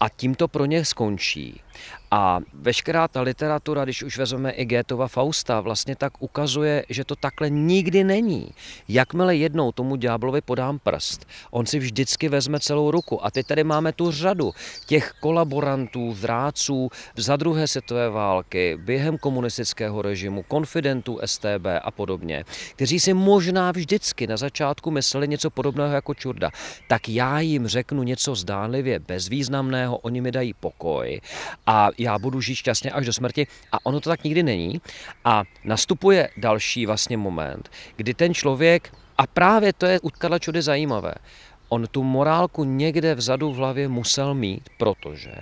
a tím to pro ně skončí. A veškerá ta literatura, když už vezmeme i Gétova Fausta, vlastně tak ukazuje, že to takhle nikdy není. Jakmile jednou tomu ďáblovi podám prst, on si vždycky vezme celou ruku. A teď tady máme tu řadu těch kolaborantů, zrádců za druhé světové války, během komunistického režimu, konfidentů STB a podobně, kteří si možná vždycky na začátku mysleli něco podobného jako Čurda. Tak já jim řeknu něco zdánlivě bezvýznamného, oni mi dají pokoj a já budu žít šťastně až do smrti a ono to tak nikdy není. A nastupuje další vlastně moment, kdy ten člověk, a právě to je u Karla Čudy zajímavé, On tu morálku někde vzadu v hlavě musel mít, protože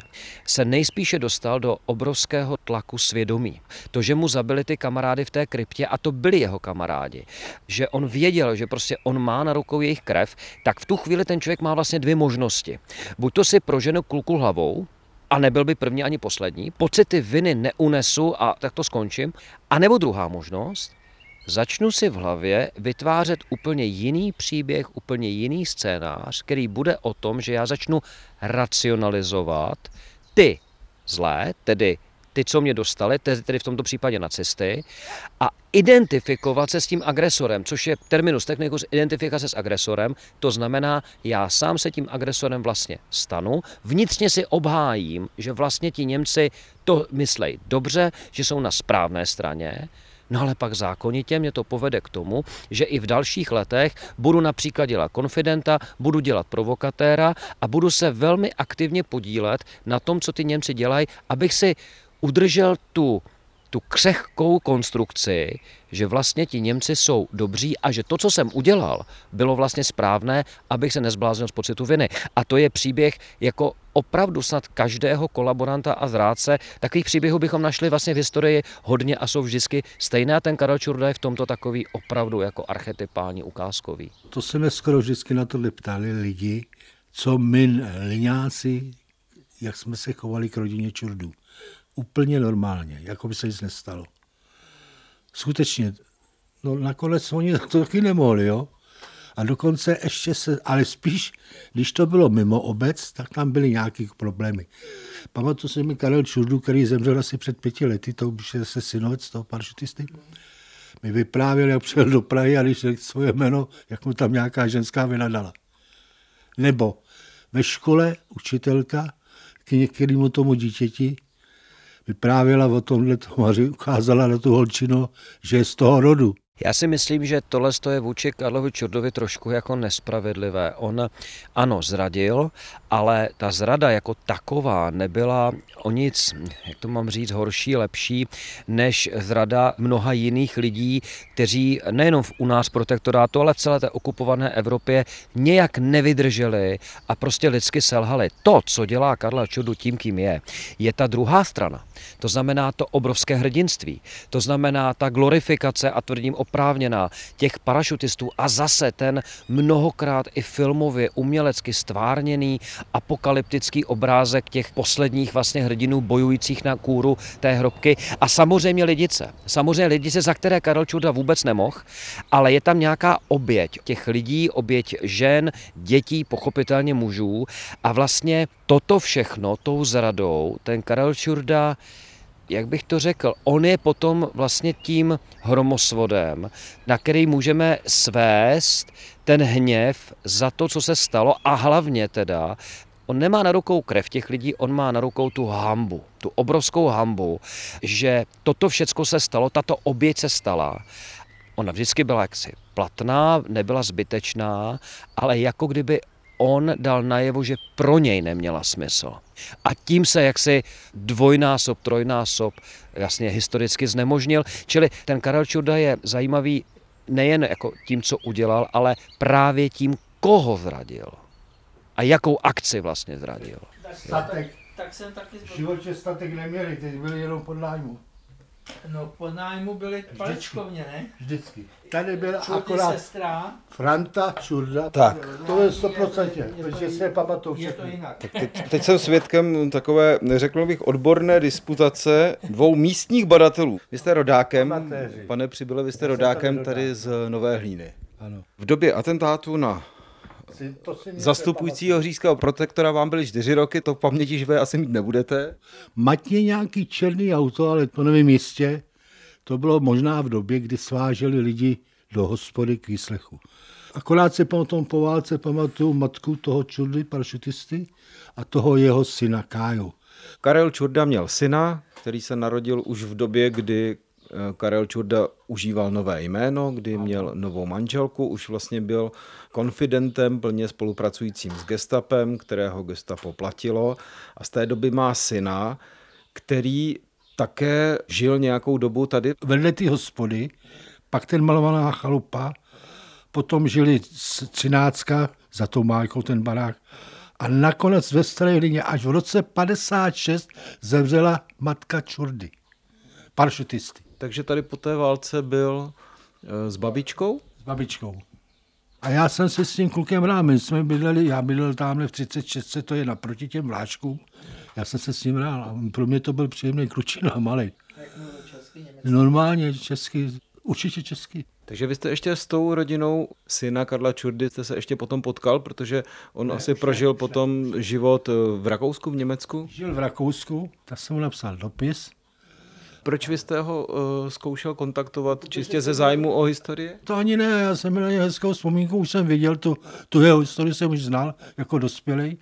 se nejspíše dostal do obrovského tlaku svědomí. To, že mu zabili ty kamarády v té kryptě, a to byli jeho kamarádi, že on věděl, že prostě on má na rukou jejich krev, tak v tu chvíli ten člověk má vlastně dvě možnosti. Buď to si proženu kulku hlavou, a nebyl by první ani poslední, pocity viny neunesu a tak to skončím. A nebo druhá možnost, začnu si v hlavě vytvářet úplně jiný příběh, úplně jiný scénář, který bude o tom, že já začnu racionalizovat ty zlé, tedy ty, co mě dostali, tedy v tomto případě nacisty, a identifikovat se s tím agresorem, což je terminus technicus identifikace s agresorem, to znamená, já sám se tím agresorem vlastně stanu, vnitřně si obhájím, že vlastně ti Němci to myslej dobře, že jsou na správné straně, No ale pak zákonitě mě to povede k tomu, že i v dalších letech budu například dělat konfidenta, budu dělat provokatéra a budu se velmi aktivně podílet na tom, co ty Němci dělají, abych si udržel tu, tu křehkou konstrukci, že vlastně ti Němci jsou dobří a že to, co jsem udělal, bylo vlastně správné, abych se nezbláznil z pocitu viny. A to je příběh jako opravdu snad každého kolaboranta a zrádce. Takových příběhů bychom našli vlastně v historii hodně a jsou vždycky stejné. A ten Karel Čurda je v tomto takový opravdu jako archetypální ukázkový. To se mě skoro vždycky na to ptali lidi, co my liňáci, jak jsme se chovali k rodině Čurdů úplně normálně, jako by se nic nestalo. Skutečně, no nakonec oni *laughs* to taky nemohli, jo. A dokonce ještě se, ale spíš, když to bylo mimo obec, tak tam byly nějaké problémy. Pamatuju si mi Karel Čurdu, který zemřel asi před pěti lety, to už je se synovec toho parašutisty, mi vyprávěl, jak přijel do Prahy a když řekl svoje jméno, jak mu tam nějaká ženská vynadala. Nebo ve škole učitelka k některému tomu dítěti vyprávěla o tomhle *laughs* a ukázala na tu holčinu, že je z toho rodu. Já si myslím, že tohle je vůči Karlovi Čurdovi trošku jako nespravedlivé. On ano, zradil, ale ta zrada jako taková nebyla o nic, jak to mám říct, horší, lepší, než zrada mnoha jiných lidí, kteří nejenom u nás protektorátu, ale v celé té okupované Evropě nějak nevydrželi a prostě lidsky selhali. To, co dělá Karla Čurdu tím, kým je, je ta druhá strana. To znamená to obrovské hrdinství. To znamená ta glorifikace a tvrdím oprávněná těch parašutistů a zase ten mnohokrát i filmově umělecky stvárněný apokalyptický obrázek těch posledních vlastně hrdinů bojujících na kůru té hrobky a samozřejmě lidice. Samozřejmě lidice, za které Karel Čuda vůbec nemohl, ale je tam nějaká oběť těch lidí, oběť žen, dětí, pochopitelně mužů a vlastně toto všechno tou zradou ten Karel Čurda jak bych to řekl, on je potom vlastně tím hromosvodem, na který můžeme svést ten hněv za to, co se stalo a hlavně teda On nemá na rukou krev těch lidí, on má na rukou tu hambu, tu obrovskou hambu, že toto všecko se stalo, tato oběť se stala. Ona vždycky byla jaksi platná, nebyla zbytečná, ale jako kdyby on dal najevo, že pro něj neměla smysl. A tím se jaksi dvojnásob, trojnásob jasně historicky znemožnil. Čili ten Karel Čurda je zajímavý nejen jako tím, co udělal, ale právě tím, koho zradil. A jakou akci vlastně zradil. Statek. Tak jsem taky v životě statek neměli, teď byli jenom pod nájmu. No pod nájmu byly palečkovně, ne? Vždycky. Tady byl Čurdy akorát sestra. Franta, Čurda. Tak. To je 100%, protože se pamatuju všechno. Tak teď, teď jsem svědkem takové, řekl bych, odborné disputace dvou místních badatelů. Vy jste rodákem, Amatéři. pane Přibyle, vy jste rodákem tady z Nové Hlíny. Ano. V době atentátu na zastupujícího říšského protektora vám byly čtyři roky, to v paměti živé asi mít nebudete. Matně nějaký černý auto, ale to nevím jistě. To bylo možná v době, kdy sváželi lidi do hospody k výslechu. Akorát se potom po válce pamatuju matku toho čurdy parašutisty a toho jeho syna Káju. Karel Čurda měl syna, který se narodil už v době, kdy Karel Čurda užíval nové jméno, kdy měl novou manželku, už vlastně byl konfidentem plně spolupracujícím s gestapem, kterého gestapo platilo a z té doby má syna, který také žil nějakou dobu tady. Vedle ty hospody, pak ten malovaná chalupa, potom žili třináctka, za tou májkou ten barák, a nakonec ve Staré hlině až v roce 56 zemřela matka Čurdy, paršutisty. Takže tady po té válce byl e, s babičkou? S babičkou. A já jsem se s tím klukem hrál, my jsme bydleli, já bydlel tamhle v 36, to je naproti těm vláčkům. Já jsem se s ním hrál a pro mě to byl příjemný klučina, malý. Normálně český, určitě český. Takže vy jste ještě s tou rodinou syna Karla Čurdy jste se ještě potom potkal, protože on ne, asi prožil ne, potom ne. život v Rakousku, v Německu? Žil v Rakousku, tak jsem mu napsal dopis. Proč vy jste ho uh, zkoušel kontaktovat čistě ze zájmu o historii? To ani ne, já jsem měl hezkou vzpomínku, už jsem viděl, tu, tu jeho historii jsem už znal jako dospělý,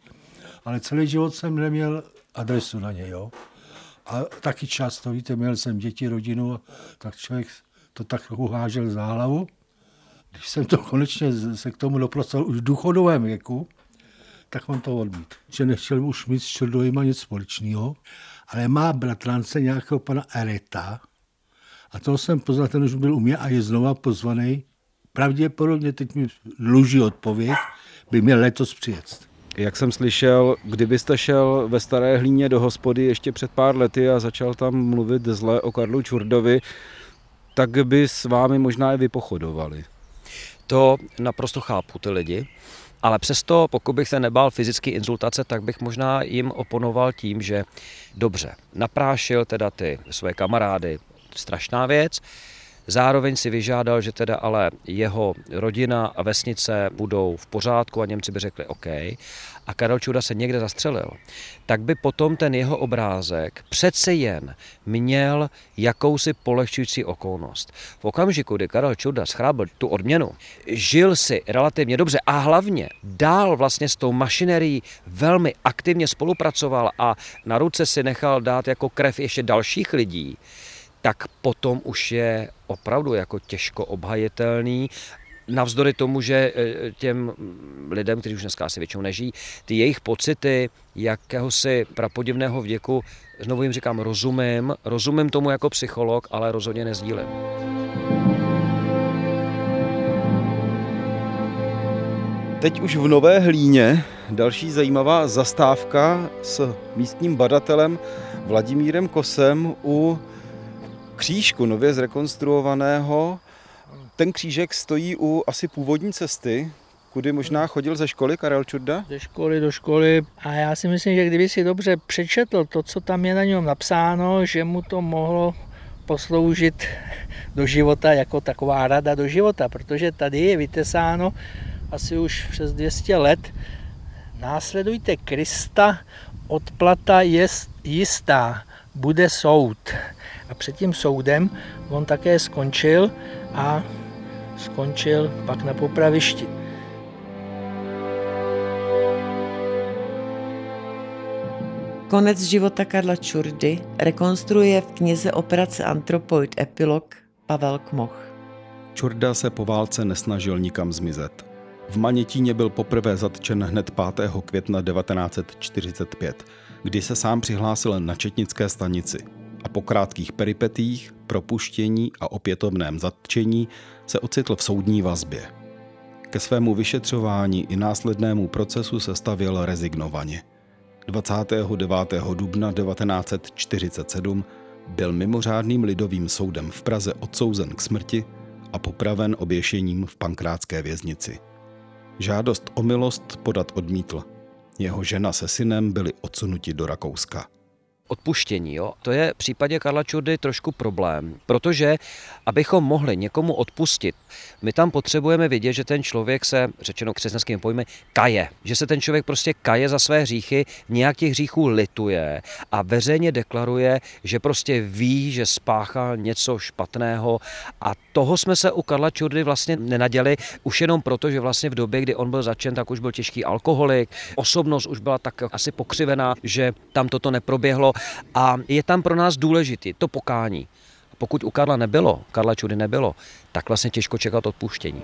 ale celý život jsem neměl adresu na něj, jo. A taky často, víte, měl jsem děti, rodinu, tak člověk to tak trochu hážel za hlavu. Když jsem to konečně se k tomu dopracoval už v důchodovém věku, tak on to odmít. Že nechtěl už mít s Čurdovýma nic společného, ale má bratrance nějakého pana Ereta a toho jsem poznal, ten už byl u mě a je znova pozvaný. Pravděpodobně, teď mi dluží odpověď, by měl letos přijet. Jak jsem slyšel, kdybyste šel ve Staré hlíně do hospody ještě před pár lety a začal tam mluvit zle o Karlu Čurdovi, tak by s vámi možná i vypochodovali. To naprosto chápu ty lidi, ale přesto, pokud bych se nebál fyzické insultace, tak bych možná jim oponoval tím, že dobře, naprášil teda ty své kamarády, strašná věc, Zároveň si vyžádal, že teda ale jeho rodina a vesnice budou v pořádku a Němci by řekli OK. A Karel Čuda se někde zastřelil, tak by potom ten jeho obrázek přece jen měl jakousi polehčující okolnost. V okamžiku, kdy Karel Čuda schrábil tu odměnu, žil si relativně dobře a hlavně dál vlastně s tou mašinerií velmi aktivně spolupracoval a na ruce si nechal dát jako krev ještě dalších lidí, tak potom už je opravdu jako těžko obhajitelný navzdory tomu, že e, těm lidem, kteří už dneska asi většinou nežijí, ty jejich pocity jakéhosi prapodivného věku, znovu jim říkám, rozumím, rozumím tomu jako psycholog, ale rozhodně nezdílím. Teď už v Nové Hlíně další zajímavá zastávka s místním badatelem Vladimírem Kosem u křížku nově zrekonstruovaného. Ten křížek stojí u asi původní cesty, kudy možná chodil ze školy Karel Čurda? Ze školy do školy a já si myslím, že kdyby si dobře přečetl to, co tam je na něm napsáno, že mu to mohlo posloužit do života jako taková rada do života, protože tady je vytesáno asi už přes 200 let. Následujte Krista, odplata je jistá, bude soud. A před tím soudem on také skončil a skončil pak na popravišti. Konec života Karla Čurdy rekonstruuje v knize Operace Antropoid epilog Pavel Kmoch. Čurda se po válce nesnažil nikam zmizet. V Manětíně byl poprvé zatčen hned 5. května 1945, kdy se sám přihlásil na četnické stanici a po krátkých peripetích, propuštění a opětovném zatčení se ocitl v soudní vazbě. Ke svému vyšetřování i následnému procesu se stavěl rezignovaně. 29. dubna 1947 byl mimořádným lidovým soudem v Praze odsouzen k smrti a popraven oběšením v pankrátské věznici. Žádost o milost podat odmítl. Jeho žena se synem byli odsunuti do Rakouska. Odpuštění. Jo? To je v případě Karla Čurdy trošku problém, protože abychom mohli někomu odpustit, my tam potřebujeme vidět, že ten člověk se, řečeno křesťanským pojmy, kaje. Že se ten člověk prostě kaje za své hříchy, nějak těch hříchů lituje a veřejně deklaruje, že prostě ví, že spáchal něco špatného a toho jsme se u Karla Čurdy vlastně nenaděli, už jenom proto, že vlastně v době, kdy on byl začen, tak už byl těžký alkoholik, osobnost už byla tak asi pokřivená, že tam toto neproběhlo a je tam pro nás důležitý to pokání. Pokud u Karla nebylo, Karla Čudy nebylo, tak vlastně těžko čekat odpuštění.